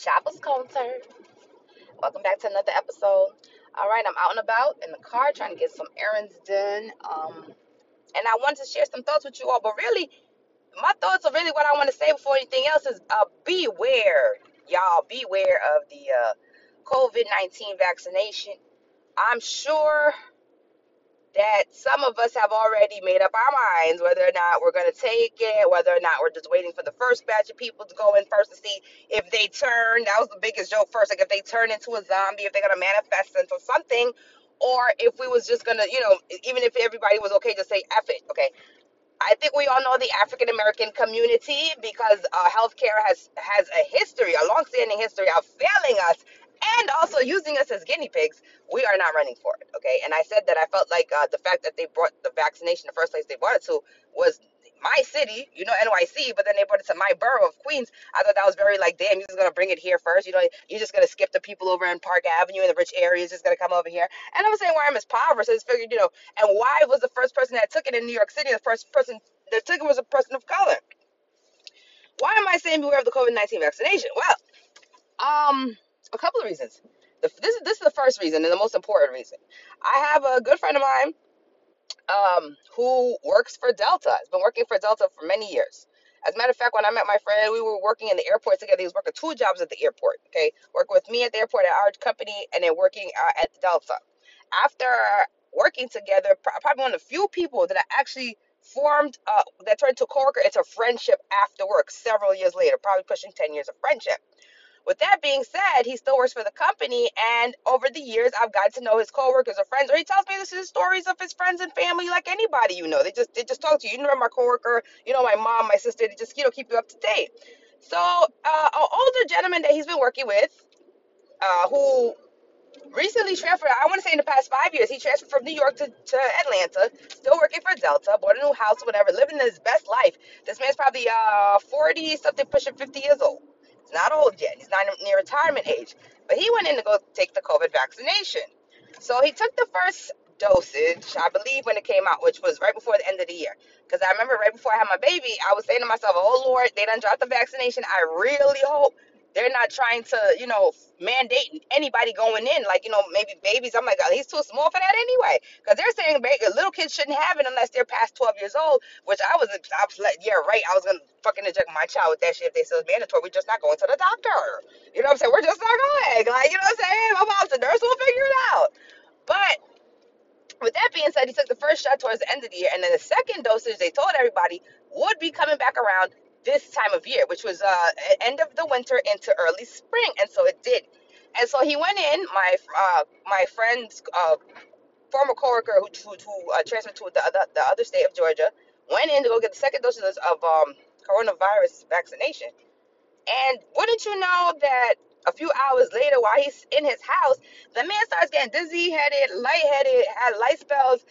Chapel's Concert. Welcome back to another episode. All right, I'm out and about in the car trying to get some errands done. Um, and I wanted to share some thoughts with you all, but really, my thoughts are really what I want to say before anything else is uh, beware, y'all. Beware of the uh, COVID 19 vaccination. I'm sure that some of us have already made up our minds whether or not we're going to take it, whether or not we're just waiting for the first batch of people to go in first to see if they turn. That was the biggest joke first, like if they turn into a zombie, if they're going to manifest into something, or if we was just going to, you know, even if everybody was okay, just say F it, okay? I think we all know the African American community because uh, healthcare has has a history, a long-standing history of failing us and also using us as guinea pigs. We are not running for it, okay? And I said that I felt like uh, the fact that they brought the vaccination the first place they brought it to was my city, you know, NYC, but then they brought it to my borough of Queens. I thought that was very like, damn, you're just gonna bring it here first. You know, you're just gonna skip the people over in Park Avenue in the rich areas, just gonna come over here. And I'm saying where I'm impoverished, so I just figured, you know, and why was the first person that took it in New York City, the first person that took it was a person of color. Why am I saying beware of the COVID 19 vaccination? Well, um, a couple of reasons. The, this, is this is the first reason and the most important reason. I have a good friend of mine um, who works for Delta. Has been working for Delta for many years. As a matter of fact, when I met my friend, we were working in the airport together. He was working two jobs at the airport. Okay, working with me at the airport at our company, and then working uh, at Delta. After working together, probably one of the few people that I actually formed uh, that turned to a coworker. It's a friendship after work. Several years later, probably pushing ten years of friendship. With that being said, he still works for the company, and over the years, I've gotten to know his coworkers or friends, or he tells me this is stories of his friends and family, like anybody you know. They just they just talk to you. You know my coworker, you know my mom, my sister. They just you know keep you up to date. So, uh, an older gentleman that he's been working with, uh, who recently transferred, I want to say in the past five years, he transferred from New York to, to Atlanta, still working for Delta, bought a new house, whatever, living his best life. This man's probably uh 40 something, pushing 50 years old. He's not old yet. He's not near retirement age. But he went in to go take the COVID vaccination. So he took the first dosage, I believe, when it came out, which was right before the end of the year. Because I remember right before I had my baby, I was saying to myself, oh Lord, they done dropped the vaccination. I really hope they're not trying to, you know, mandate anybody going in, like, you know, maybe babies. I'm like, oh, he's too small for that anyway. Because they're saying little kids shouldn't have it unless they're past 12 years old, which I was, I was like, yeah, right. I was going to fucking inject my child with that shit if they said it's mandatory. We're just not going to the doctor. You know what I'm saying? We're just not going. Like, you know what I'm saying? My mom's a nurse. We'll figure it out. But with that being said, he took the first shot towards the end of the year, and then the second dosage they told everybody would be coming back around this time of year, which was uh end of the winter into early spring, and so it did. And so he went in. My uh my friend's uh former coworker who who, who uh, transferred to the other the other state of Georgia went in to go get the second dose of um coronavirus vaccination. And wouldn't you know that a few hours later, while he's in his house, the man starts getting dizzy headed, lightheaded, had light spells,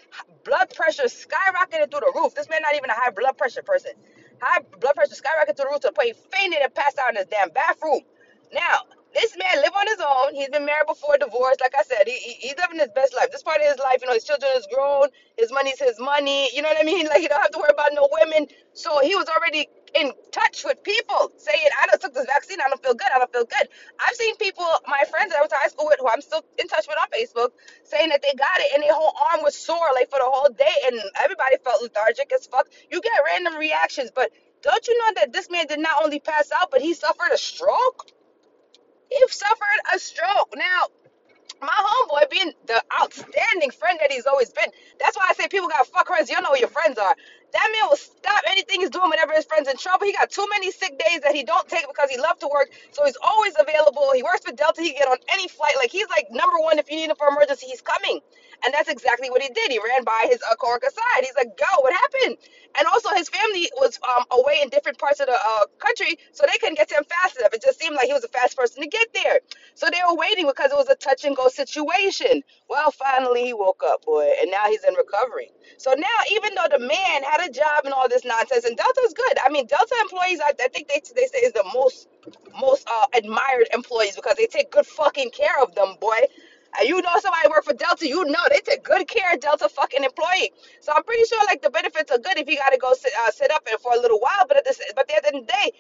blood pressure skyrocketed through the roof. This man not even a high blood pressure person. High blood pressure skyrocketed to the roof to the point he fainted and passed out in his damn bathroom. Now, this man live on his own. He's been married before, divorced. Like I said, he, he, he's living his best life. This part of his life, you know, his children is grown. His money's his money. You know what I mean? Like, he don't have to worry about no women. So he was already in touch with people saying, I don't took this vaccine. I don't feel good. I don't feel good. I've seen people, my friends that I went to high school with, who I'm still in touch with on Facebook, saying that they got it and their whole arm was sore like for the whole day and everybody felt lethargic as fuck. You get random reactions, but don't you know that this man did not only pass out, but he suffered a stroke? He suffered a stroke. Now, my homeboy being the outstanding friend that he's always been. That's why I say people got fuck friends. You don't know who your friends are. That man will stop anything he's doing whenever his friend's in trouble. He got too many sick days that he don't take because he loves to work. So he's always available. He works for Delta. He can get on any flight. Like he's like number one. If you need him for emergency, he's coming. And that's exactly what he did. He ran by his uh, coworker side. He's like, "Go, what happened?" And also, his family was um, away in different parts of the uh, country, so they couldn't get to him fast enough. It just seemed like he was a fast person to get there. So they were waiting because it was a touch and go situation. Well, finally he woke up, boy, and now he's in recovery. So now, even though the man had a job and all this nonsense, and Delta's good. I mean, Delta employees, I, I think they they say is the most most uh, admired employees because they take good fucking care of them, boy. And you know somebody work for Delta, you know they take good care of Delta fucking employee. So I'm pretty sure like the benefits are good if you got to go sit, uh, sit up and for a little while. But at this, but the end of the day,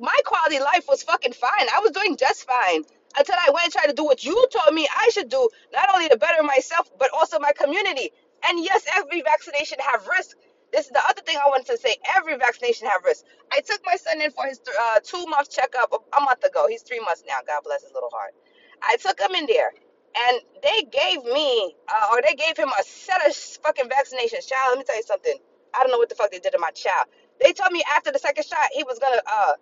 my quality life was fucking fine. I was doing just fine until I went and tried to do what you told me I should do, not only to better myself but also my community. And yes, every vaccination have risk. This is the other thing I wanted to say. Every vaccination have risk. I took my son in for his uh, two month checkup a, a month ago. He's three months now. God bless his little heart. I took him in there, and they gave me, uh, or they gave him a set of fucking vaccinations. Child, let me tell you something. I don't know what the fuck they did to my child. They told me after the second shot he was gonna uh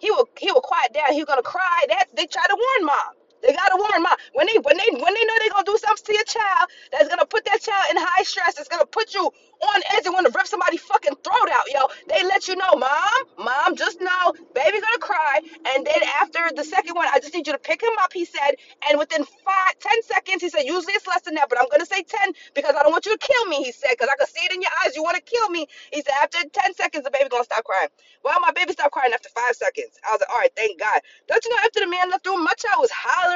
he will he will quiet down. He was gonna cry. That they tried to warn mom. They gotta warn mom when they when they when they know they're gonna do something to your child that's gonna put that child in high stress. It's gonna put you on edge and want to rip somebody's fucking throat out, yo. They let you know, mom, mom, just know, baby gonna cry. And then after the second one, I just need you to pick him up. He said, and within five ten seconds, he said, usually it's less than that, but I'm gonna say ten because I don't want you to kill me. He said, because I can see it in your eyes. You want to kill me. He said, after ten seconds, the baby gonna stop crying. Well, my baby stopped crying after five seconds. I was like, all right, thank God. Don't you know after the man left the room, my child was hollering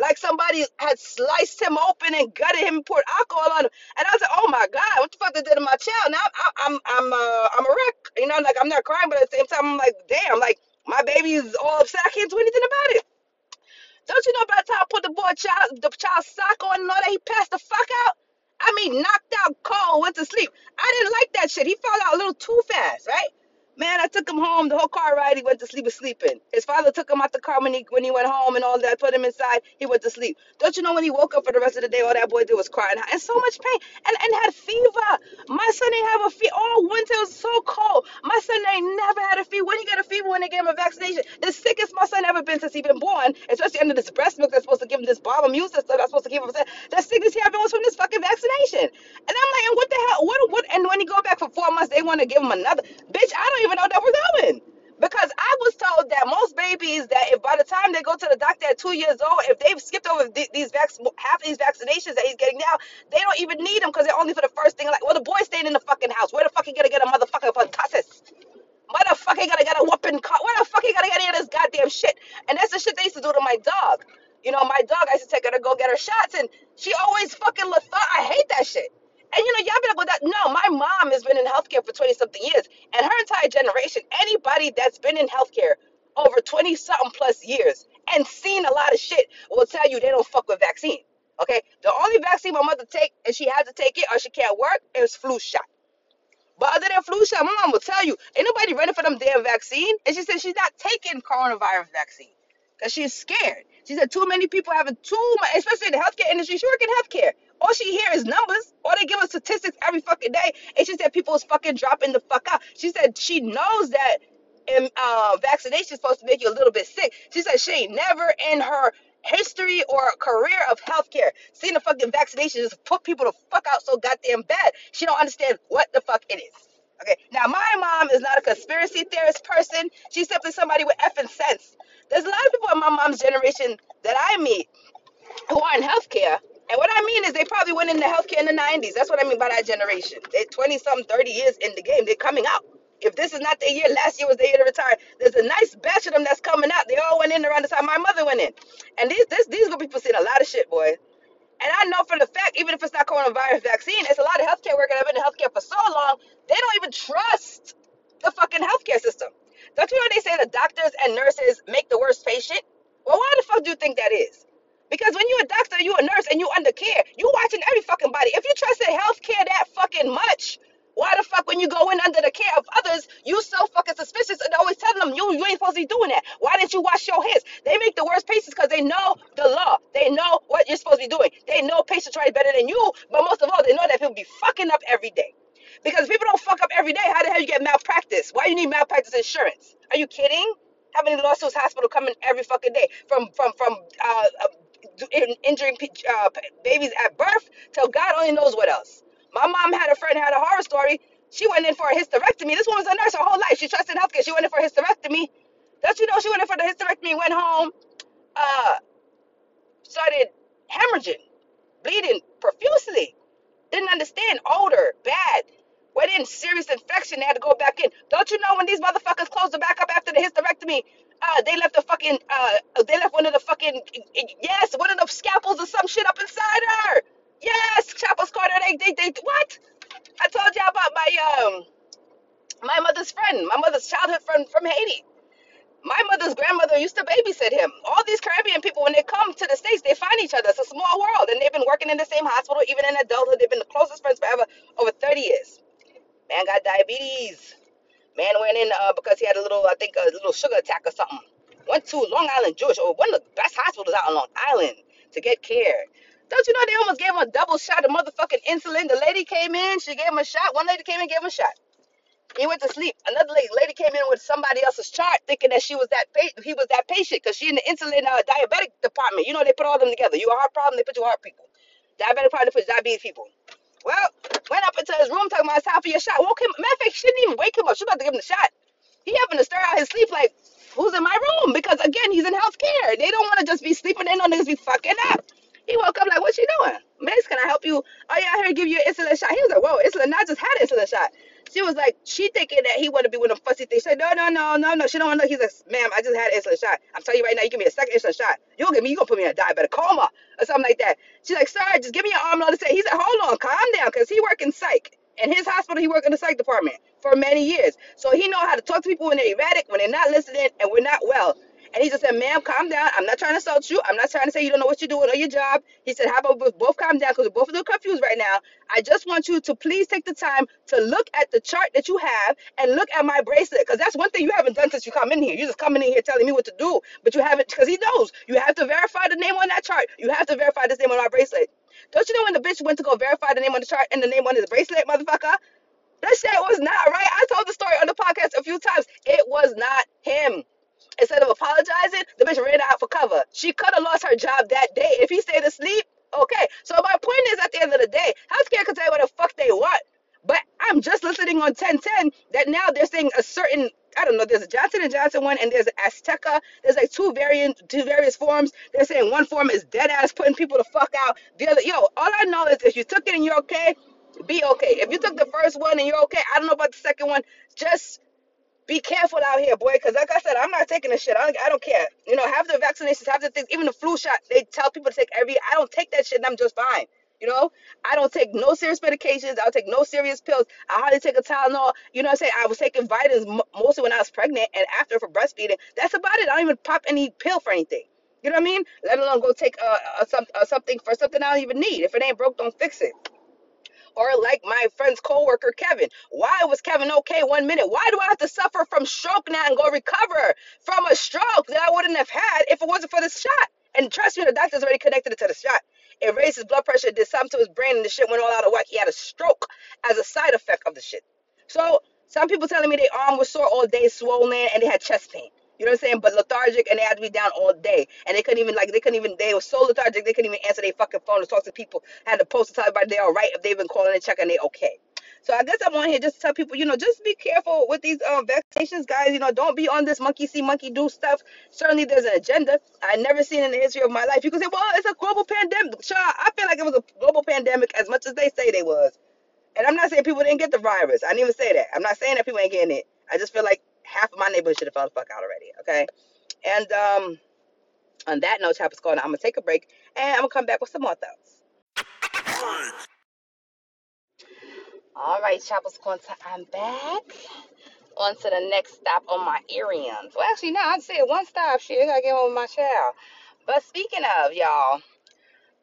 like somebody had sliced him open and gutted him and poured alcohol on him. And I was like, oh my God, what the fuck they did to my child? Now I, I'm I'm uh, I'm a wreck. You know, like I'm not crying, but at the same time, I'm like, damn, like my baby is all upset. I can't do anything about it. Don't you know by the time I put the boy child the child's sock on and all that, he passed the fuck out? I mean, knocked out cold, went to sleep. I didn't like that shit. He fell out a little too fast, right? Man, I took him home. The whole car ride, he went to sleep was sleeping. His father took him out the car when he when he went home and all that. Put him inside. He went to sleep. Don't you know when he woke up for the rest of the day, all that boy did was cry and, and so much pain and, and had fever. My son ain't have a fever all winter. It was so cold. My son ain't never had a fever. When he got a fever when they gave him a vaccination, the sickest my son ever been since he been born, especially under this breast milk that's supposed to give him this bomb immune system that's supposed to give him. The sickest he ever was from this fucking vaccination. And I'm like, and what the hell? What what? And when he go back for four months, they want to give him another. Bitch, I don't even know that we're going. Because I was told that most babies that if by the time they go to the doctor at two years old, if they've skipped over th- these vac- half of these vaccinations that he's getting now, they don't even need them because they're only for the first thing. Like, well, the boy's staying in the fucking house. Where the fuck he gonna get a motherfucker pertussis? Motherfucker gotta get a whooping car. Where the fuck you gonna get any of this goddamn shit? And that's the shit they used to do to my dog. You know, my dog, I used to take her to go get her shots, and she always fucking lethal. I hate that shit. And you know, y'all be like, well, that no, my mom has been in healthcare for 20 something years, and her entire generation, anybody that's been in healthcare over 20 something plus years and seen a lot of shit will tell you they don't fuck with vaccine. Okay? The only vaccine my mother take, and she had to take it or she can't work, is flu shot. But other than flu shot, my mom will tell you, ain't nobody running for them damn vaccine. And she said she's not taking coronavirus vaccine because she's scared. She said too many people having too much, especially in the healthcare industry. She work in healthcare. All she hear is numbers. All they give us statistics every fucking day. And she said people is fucking dropping the fuck out. She said she knows that um, uh, vaccination is supposed to make you a little bit sick. She said she ain't never in her history or career of healthcare seen a fucking vaccination just put people the fuck out so goddamn bad. She don't understand what the fuck it is. Okay, now my mom is not a conspiracy theorist person. She's simply somebody with effing sense. There's a lot of people in my mom's generation that I meet who are in healthcare. And what I mean went into healthcare in the 90s. That's what I mean by that generation. They're 20 something, 30 years in the game. They're coming out. If this is not their year, last year was their year to retire. There's a nice batch of them that's coming out. They all went in around the time my mother went in. And these this, these good people seen a lot of shit, boy. And I know for the fact, even if it's not coronavirus vaccine, it's a lot of healthcare workers that have been in healthcare for so long, they don't even trust the fucking healthcare system. Don't you know they say the doctors and nurses make the worst patient? Well, why the fuck do you think that is? Because when you're a doctor, you're a nurse, and you're under care, you're watching every fucking body. If you trust trusted healthcare that fucking much, why the fuck when you go in under the care of others, you so fucking suspicious and always telling them you you ain't supposed to be doing that. Why didn't you wash your hands? They make the worst patients because they know the law. They know what you're supposed to be doing. They know patients right better than you, but most of all, they know that people be fucking up every day. Because if people don't fuck up every day, how the hell you get malpractice? Why you need malpractice insurance? Are you kidding? How many lawsuits hospital coming every fucking day from from from uh, injuring uh, babies at birth till God only knows what else. My mom had a friend had a horror story. She went in for a hysterectomy. This woman's a nurse her whole life. She trusted healthcare. She went in for a hysterectomy. Don't you know she went in for the hysterectomy, went home, uh, started hemorrhaging, bleeding profusely. Didn't understand. Older, bad. Went in serious infection. They had to go back in. Don't you know when these motherfuckers close the back up after the hysterectomy? Uh, they left the fucking uh, they left one of the fucking yes, one of the scalpels or some shit up inside her. Yes, Chapo's Carter. They, they, they, what? I told y'all about my um, my mother's friend, my mother's childhood friend from Haiti. My mother's grandmother used to babysit him. All these Caribbean people, when they come to the States, they find each other. It's a small world. And they've been working in the same hospital, even in adulthood. They've been the closest friends forever, over 30 years. Man got diabetes. Man went in uh, because he had a little, I think, a little sugar attack or something. Went to Long Island Jewish, or one of the best hospitals out on Long Island to get care. Don't you know they almost gave him a double shot of motherfucking insulin? The lady came in, she gave him a shot. One lady came in, gave him a shot. He went to sleep. Another lady, lady came in with somebody else's chart, thinking that she was that pa- he was that patient because she in the insulin uh, diabetic department. You know they put all them together. You a heart problem, they put you heart people. Diabetic problem, they put diabetes people. Well, went up into his room talking about it's time for your shot. Woke him. Matter of fact, she didn't even wake him up. She about to give him the shot. He happened to stir out his sleep like, who's in my room? Because again, he's in healthcare. They don't want to just be sleeping. They know niggas be fucking up. He woke up like, what you doing? Miss, can I help you? Oh yeah, I here give you an insulin shot. He was like, whoa, insulin. I just had an insulin shot. She was like, she thinking that he want to be with a fussy thing. She said, no, no, no, no, no. She don't want to. Know he's like, ma'am, I just had an insulin shot. I'm telling you right now, you give me a second insulin shot. You'll give me, you're gonna put me in a diabetic coma or something like that. She's like, sorry, just give me your arm. And all. He said, hold on, calm down, cause he work in psych. In his hospital, he worked in the psych department for many years. So he know how to talk to people when they're erratic, when they're not listening, and we're not well. And he just said, ma'am, calm down. I'm not trying to insult you. I'm not trying to say you don't know what you're doing or your job. He said, how about we both calm down because we're both a little confused right now. I just want you to please take the time to look at the chart that you have and look at my bracelet because that's one thing you haven't done since you come in here. You're just coming in here telling me what to do, but you haven't because he knows you have to verify the name on that chart. You have to verify this name on my bracelet. Don't you know when the bitch went to go verify the name on the chart and the name on his bracelet, motherfucker? That shit was not right. I told the story on the podcast a few times. It was not him. Instead of apologizing, the bitch ran out for cover. She could have lost her job that day. If he stayed asleep, okay. So my point is at the end of the day, healthcare can tell you what the fuck they want. But I'm just listening on 1010 that now they're saying a certain I don't know, there's a Johnson and Johnson one and there's an Azteca. There's like two variant two various forms. They're saying one form is dead ass putting people the fuck out. The other yo, all I know is if you took it and you're okay, be okay. If you took the first one and you're okay, I don't know about the second one. Just be careful out here, boy. Because like I said, I'm not taking this shit. I don't, I don't care. You know, have the vaccinations, have the things, even the flu shot. They tell people to take every. I don't take that shit, and I'm just fine. You know, I don't take no serious medications. I don't take no serious pills. I hardly take a Tylenol. You know what I'm saying? I was taking vitamins mostly when I was pregnant and after for breastfeeding. That's about it. I don't even pop any pill for anything. You know what I mean? Let alone go take uh, some, something for something I don't even need. If it ain't broke, don't fix it. Or like my friend's coworker Kevin. Why was Kevin okay one minute? Why do I have to suffer from stroke now and go recover from a stroke that I wouldn't have had if it wasn't for this shot? And trust me, the doctor's already connected it to the shot. It raised his blood pressure, did something to his brain, and the shit went all out of whack. He had a stroke as a side effect of the shit. So some people telling me their arm was sore all day, swollen, and they had chest pain. You know what I'm saying? But lethargic and they had to be down all day. And they couldn't even like they couldn't even they were so lethargic they couldn't even answer their fucking phone to talk to people. Had to post to tell everybody they're all right if they've been calling and checking they okay. So I guess I'm on here just to tell people, you know, just be careful with these um vaccinations, guys. You know, don't be on this monkey see, monkey do stuff. Certainly there's an agenda. I never seen in the history of my life. You can say, well, it's a global pandemic. Sure, I feel like it was a global pandemic as much as they say they was. And I'm not saying people didn't get the virus. I didn't even say that. I'm not saying that people ain't getting it. I just feel like half of my neighborhood should have fell the fuck out already. Okay. And um, on that note, Chapel's going. I'm gonna take a break and I'm gonna come back with some more thoughts. All right, Chapel's going. I'm back. On to the next stop on my errands. Well, actually, no, I'd say one stop. Shit, I gotta get home with my child. But speaking of y'all,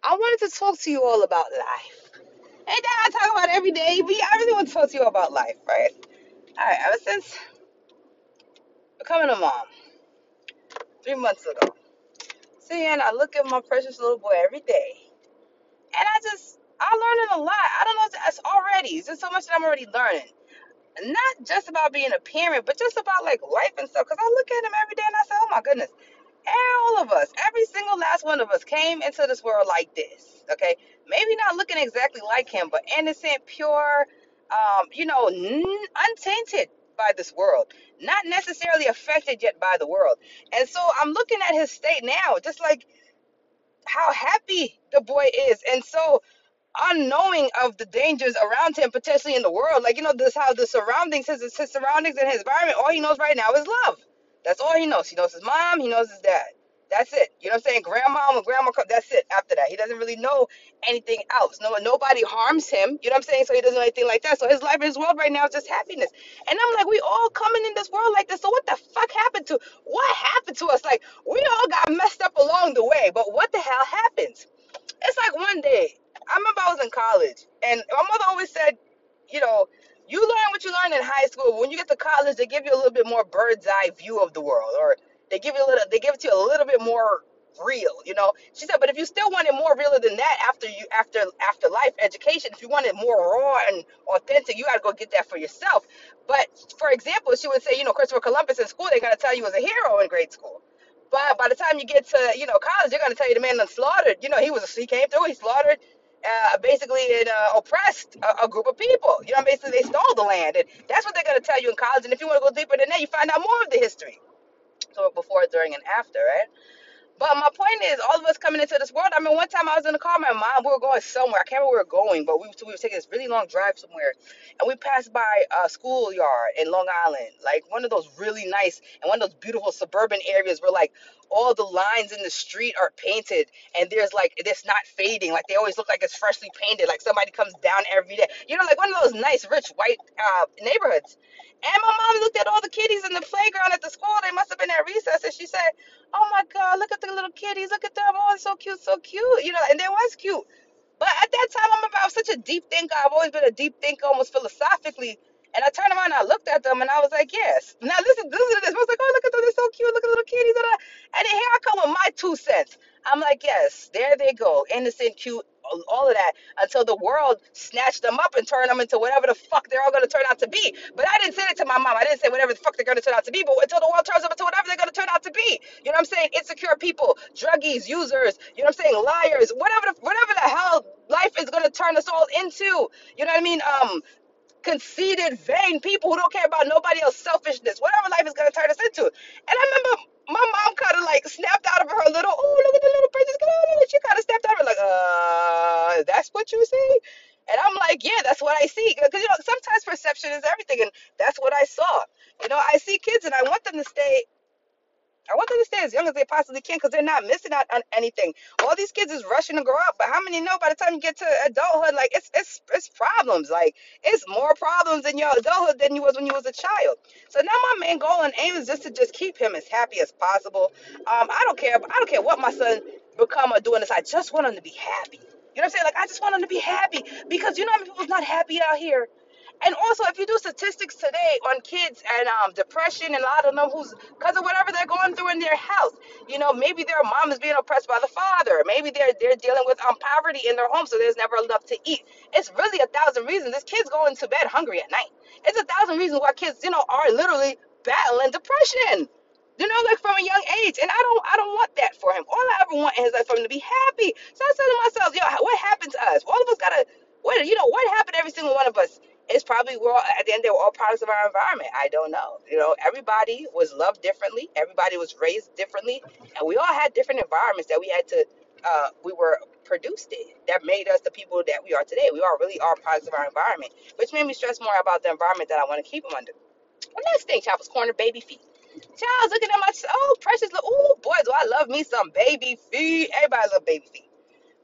I wanted to talk to you all about life. Ain't that I talk about every day? But yeah, I really want to talk to you about life, right? All right, ever since becoming a mom three months ago, seeing I look at my precious little boy every day, and I just I'm learning a lot. I don't know that's already. It's just so much that I'm already learning. Not just about being a parent, but just about like life and stuff. Cause I look at him every day and I say, oh my goodness, all of us, every single last one of us came into this world like this. Okay, maybe not looking exactly like him, but innocent, pure, um, you know, n- untainted by this world, not necessarily affected yet by the world. And so I'm looking at his state now, just like how happy the boy is, and so unknowing of the dangers around him potentially in the world like you know this how the surroundings his, his surroundings and his environment all he knows right now is love That's all he knows. He knows his mom, he knows his dad. That's it. You know what I'm saying? Grandma and grandma, that's it after that. He doesn't really know anything else. No, nobody harms him. You know what I'm saying? So he doesn't know anything like that. So his life, his world right now is just happiness. And I'm like, we all coming in this world like this. So what the fuck happened to, what happened to us? Like, we all got messed up along the way. But what the hell happens? It's like one day, I remember I was in college, and my mother always said, you know, you learn what you learn in high school. When you get to college, they give you a little bit more bird's eye view of the world, or they give you a little, they give it to you a little bit more real, you know. She said, but if you still want it more realer than that after you after after life education, if you want it more raw and authentic, you got to go get that for yourself. But for example, she would say, you know, Christopher Columbus in school, they're gonna tell you was a hero in grade school. But by the time you get to you know college, they're gonna tell you the man done slaughtered. You know, he was he came through, he slaughtered. Uh, basically, it uh, oppressed a, a group of people. You know, basically they stole the land, and that's what they're gonna tell you in college. And if you want to go deeper than that, you find out more of the history. So before, during, and after, right? But my point is, all of us coming into this world. I mean, one time I was in the car, my mom, we were going somewhere. I can't remember where we were going, but we, we were taking this really long drive somewhere. And we passed by a schoolyard in Long Island, like one of those really nice and one of those beautiful suburban areas where, like, all the lines in the street are painted and there's like, it's not fading. Like, they always look like it's freshly painted, like somebody comes down every day. You know, like one of those nice, rich, white uh, neighborhoods. And my mom looked at all the kiddies in the playground at the school. They must have been at recess. And she said, Oh my God, look at the little kitties. Look at them. Oh, it's so cute, so cute. You know, and they was cute. But at that time, I'm about such a deep thinker. I've always been a deep thinker, almost philosophically. And I turned around and I looked at them and I was like, yes. Now listen, listen to this. I was like, oh, look at them. They're so cute. Look at the little kitties. And, and then here I come with my two cents. I'm like, yes, there they go. Innocent, cute, all of that until the world snatched them up and turned them into whatever the fuck they're all going to turn out to be. But I didn't say it to my mom. I didn't say whatever the fuck they're going to turn out to be. But until the world turns them into whatever they're going to be. You know what I'm saying? Insecure people, druggies, users. You know what I'm saying? Liars. Whatever the whatever the hell life is going to turn us all into. You know what I mean? Um, conceited, vain people who don't care about nobody else's selfishness, whatever life is going to turn us into. And I remember my mom kind of like snapped out of her little, oh, look at the little princess. She kind of snapped out of her, like, uh, that's what you see? And I'm like, yeah, that's what I see. Because, you know, sometimes perception is everything. And that's what I saw. You know, I see kids and I want them to stay I want them to stay as young as they possibly can because they're not missing out on anything. All these kids is rushing to grow up, but how many know by the time you get to adulthood, like it's it's it's problems. Like it's more problems in your adulthood than you was when you was a child. So now my main goal and aim is just to just keep him as happy as possible. Um, I don't care. I don't care what my son become or doing this. I just want him to be happy. You know what I'm saying? Like I just want him to be happy because you know how many people's not happy out here. And also, if you do statistics today on kids and um, depression, and a lot of them who's because of whatever they're going through in their house, you know, maybe their mom is being oppressed by the father, maybe they're they're dealing with um, poverty in their home, so there's never enough to eat. It's really a thousand reasons. This kid's going to bed hungry at night. It's a thousand reasons why kids, you know, are literally battling depression. You know, like from a young age, and I don't, I don't want that for him. All I ever want is like for him to be happy. So I said to myself, yo, what happened to us? All of us gotta, what, you know, what happened to every single one of us? It's probably we're all, at the end they were all products of our environment. I don't know. You know, everybody was loved differently. Everybody was raised differently, and we all had different environments that we had to uh, we were produced in that made us the people that we are today. We all really are products of our environment, which made me stress more about the environment that I want to keep them under. The next thing, was corner baby feet. Child's looking at my oh precious little oh boy, do I love me some baby feet. Everybody love baby feet.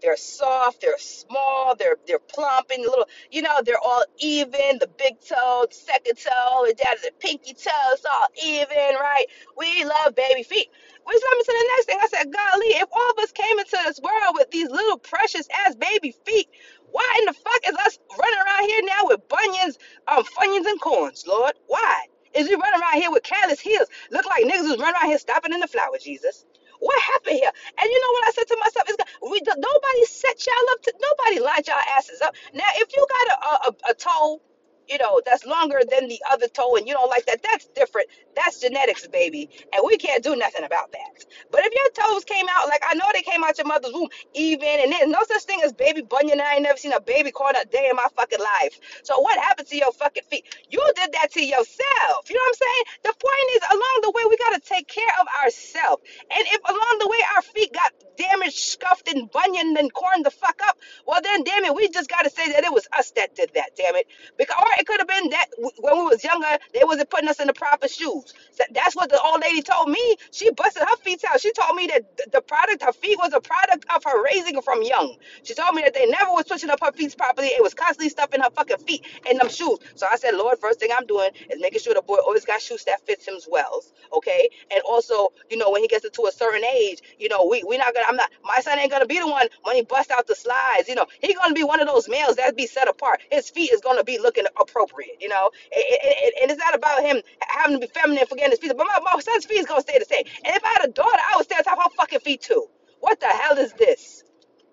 They're soft, they're small, they're they're plump and little, you know, they're all even. The big toe, the second toe, down to the pinky toe, it's all even, right? We love baby feet. Which led me to the next thing. I said, golly, if all of us came into this world with these little precious ass baby feet, why in the fuck is us running around here now with bunions, um, funions and corns, Lord? Why? Is we running around here with callous heels? Look like niggas was running around here stopping in the flower, Jesus. What happened here? And you know what I said to myself? Is we nobody set y'all up to nobody lined y'all asses up. Now, if you got a, a, a toe you know, that's longer than the other toe and you don't like that, that's different. That's genetics, baby. And we can't do nothing about that. But if your toes came out, like I know they came out your mother's womb even, and there's no such thing as baby bunion. I ain't never seen a baby corn a day in my fucking life. So what happened to your fucking feet? You did that to yourself. You know what I'm saying? The point is, along the way, we got to take care of ourselves. And if along the way our feet got damaged, scuffed, and bunion and corned the fuck up, well then, damn it, we just got to say that it was us that did that, damn it. Because, or it could have been that when we was younger, they wasn't putting us in the proper shoes. So that's what the old lady told me. She busted her feet out. She told me that the product, her feet was a product of her raising from young. She told me that they never was switching up her feet properly. It was constantly stuffing her fucking feet in them shoes. So I said, Lord, first thing I'm doing is making sure the boy always got shoes that fits him well. Okay. And also, you know, when he gets to a certain age, you know, we we not gonna I'm not my son ain't gonna be the one when he busts out the slides, you know, he gonna be one of those males that be set apart. His feet is gonna be looking appropriate, you know. And, and, and it's not about him having to be feminine for getting his feet, but my, my son's feet is gonna stay the same. And if I had a daughter, I would stay on top of her fucking feet too. What the hell is this?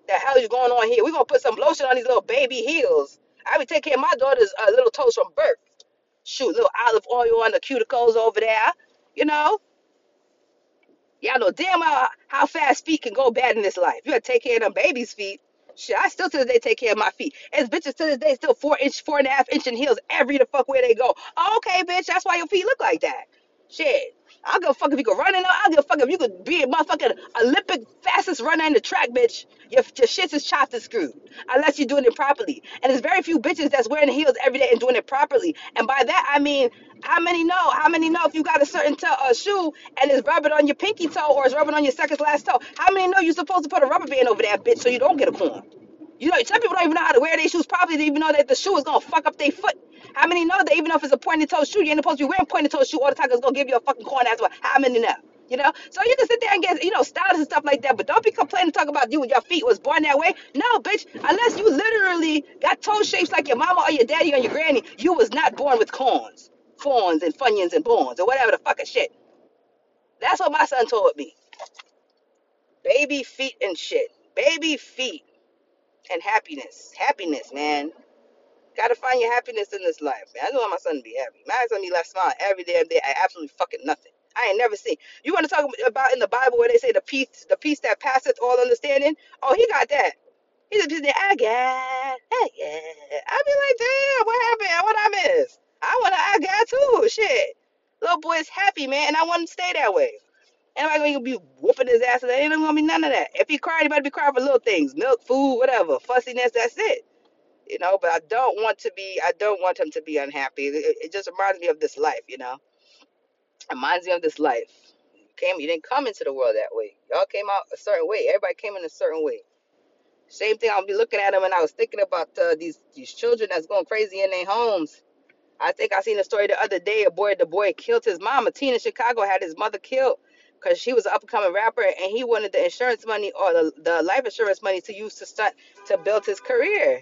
The hell is going on here? We're gonna put some lotion on these little baby heels. I would take care of my daughter's uh, little toes from birth. Shoot, little olive oil on the cuticles over there. You know, y'all know damn well how fast feet can go bad in this life. You gotta take care of them babies' feet. Shit, I still to this day take care of my feet. As bitches to this day still four inch, four and a half inch in heels every the fuck where they go. Okay, bitch, that's why your feet look like that. Shit. I will give a fuck if you could run in. I will give a fuck if you could be a motherfucking Olympic fastest runner in the track, bitch. Your, your shit is chopped and screwed. Unless you're doing it properly. And there's very few bitches that's wearing heels every day and doing it properly. And by that, I mean, how many know? How many know if you got a certain toe, uh, shoe and it's rubbing on your pinky toe or it's rubbing on your second last toe? How many know you're supposed to put a rubber band over that bitch so you don't get a corn? You know, some people don't even know how to wear their shoes properly. They even know that the shoe is gonna fuck up their foot. How many know that even if it's a pointed toe shoe, you ain't supposed to be wearing pointed toe shoe all the time it's gonna give you a fucking corn as well. How many know? You know, so you can sit there and get, you know, styles and stuff like that, but don't be complaining talk about you your feet was born that way. No, bitch, unless you literally got toe shapes like your mama or your daddy or your granny, you was not born with corns, fawns and funyuns and bones or whatever the fucking shit. That's what my son told me. Baby feet and shit. Baby feet and happiness. Happiness, man. Gotta find your happiness in this life, man. I just want my son to be happy. My son be left smiling every damn day. I absolutely fucking nothing. I ain't never seen. You want to talk about in the Bible where they say the peace, the peace that passeth all understanding? Oh, he got that. He just there. I got, I. I be like, damn, what happened? What I miss? I want to, I got too. Shit, little boy is happy, man, and I want him to stay that way. Ain't nobody gonna be whooping his ass. There ain't gonna be none of that. If he cried, he better be crying for little things, milk, food, whatever, fussiness. That's it. You know but i don't want to be i don't want him to be unhappy. It, it just reminds me of this life you know? Reminds me of this life. You came you didn't come into the world that way. Y'all came out a certain way. Everybody came in a certain way. Same thing i'll be looking at him, and i was thinking about uh, these these children that's going crazy in their homes. I think i seen a story the other day a boy the boy killed his mom. A teen in chicago had his mother killed because she was an up and coming rapper and he wanted the insurance money or the, the life insurance money to use to start to build his career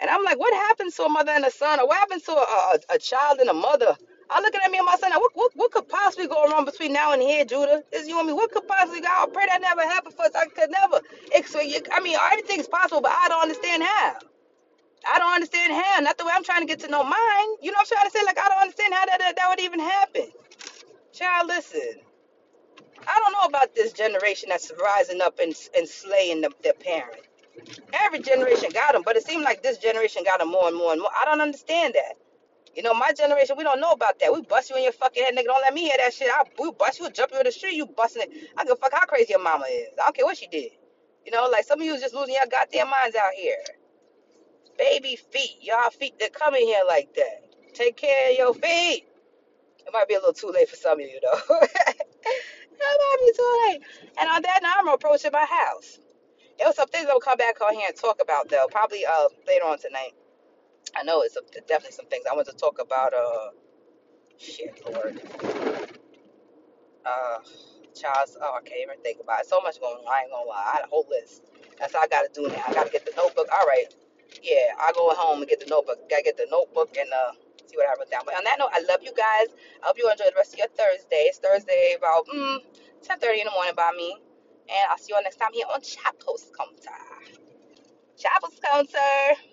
and I'm like, what happens to a mother and a son? Or what happens to a, a, a child and a mother? I'm looking at me and my son. What, what, what could possibly go wrong between now and here, Judah? Is you and me? What could possibly go? I pray that never happened for us. I could never. I mean, everything's possible, but I don't understand how. I don't understand how. Not the way I'm trying to get to know mine. You know I'm trying to say? Like, I don't understand how that, that, that would even happen. Child, listen. I don't know about this generation that's rising up and, and slaying the, their parent. Every generation got them, but it seemed like this generation got them more and more and more. I don't understand that. You know, my generation, we don't know about that. We bust you in your fucking head, nigga. Don't let me hear that shit. I we bust you, jump you in the street, you busting it. I give a fuck how crazy your mama is. I don't care what she did. You know, like some of you is just losing your goddamn minds out here. Baby feet, y'all feet that come in here like that. Take care of your feet. It might be a little too late for some of you though. And on that note, I'm approaching my house. There was some things I'll come back on here and talk about though, probably uh later on tonight. I know it's definitely some things I want to talk about. Uh, shit, Lord. Uh, Charles. Oh, I can't even think about it. So much going on. I ain't gonna lie. I had a whole list. That's all I gotta do now. I gotta get the notebook. All right. Yeah, I go home and get the notebook. Gotta get the notebook and uh see what I wrote down. But on that note, I love you guys. I hope you enjoy the rest of your Thursday. It's Thursday about mm, 10:30 in the morning by me. And I'll see you all next time here on Chat Post Counter. Chat Counter.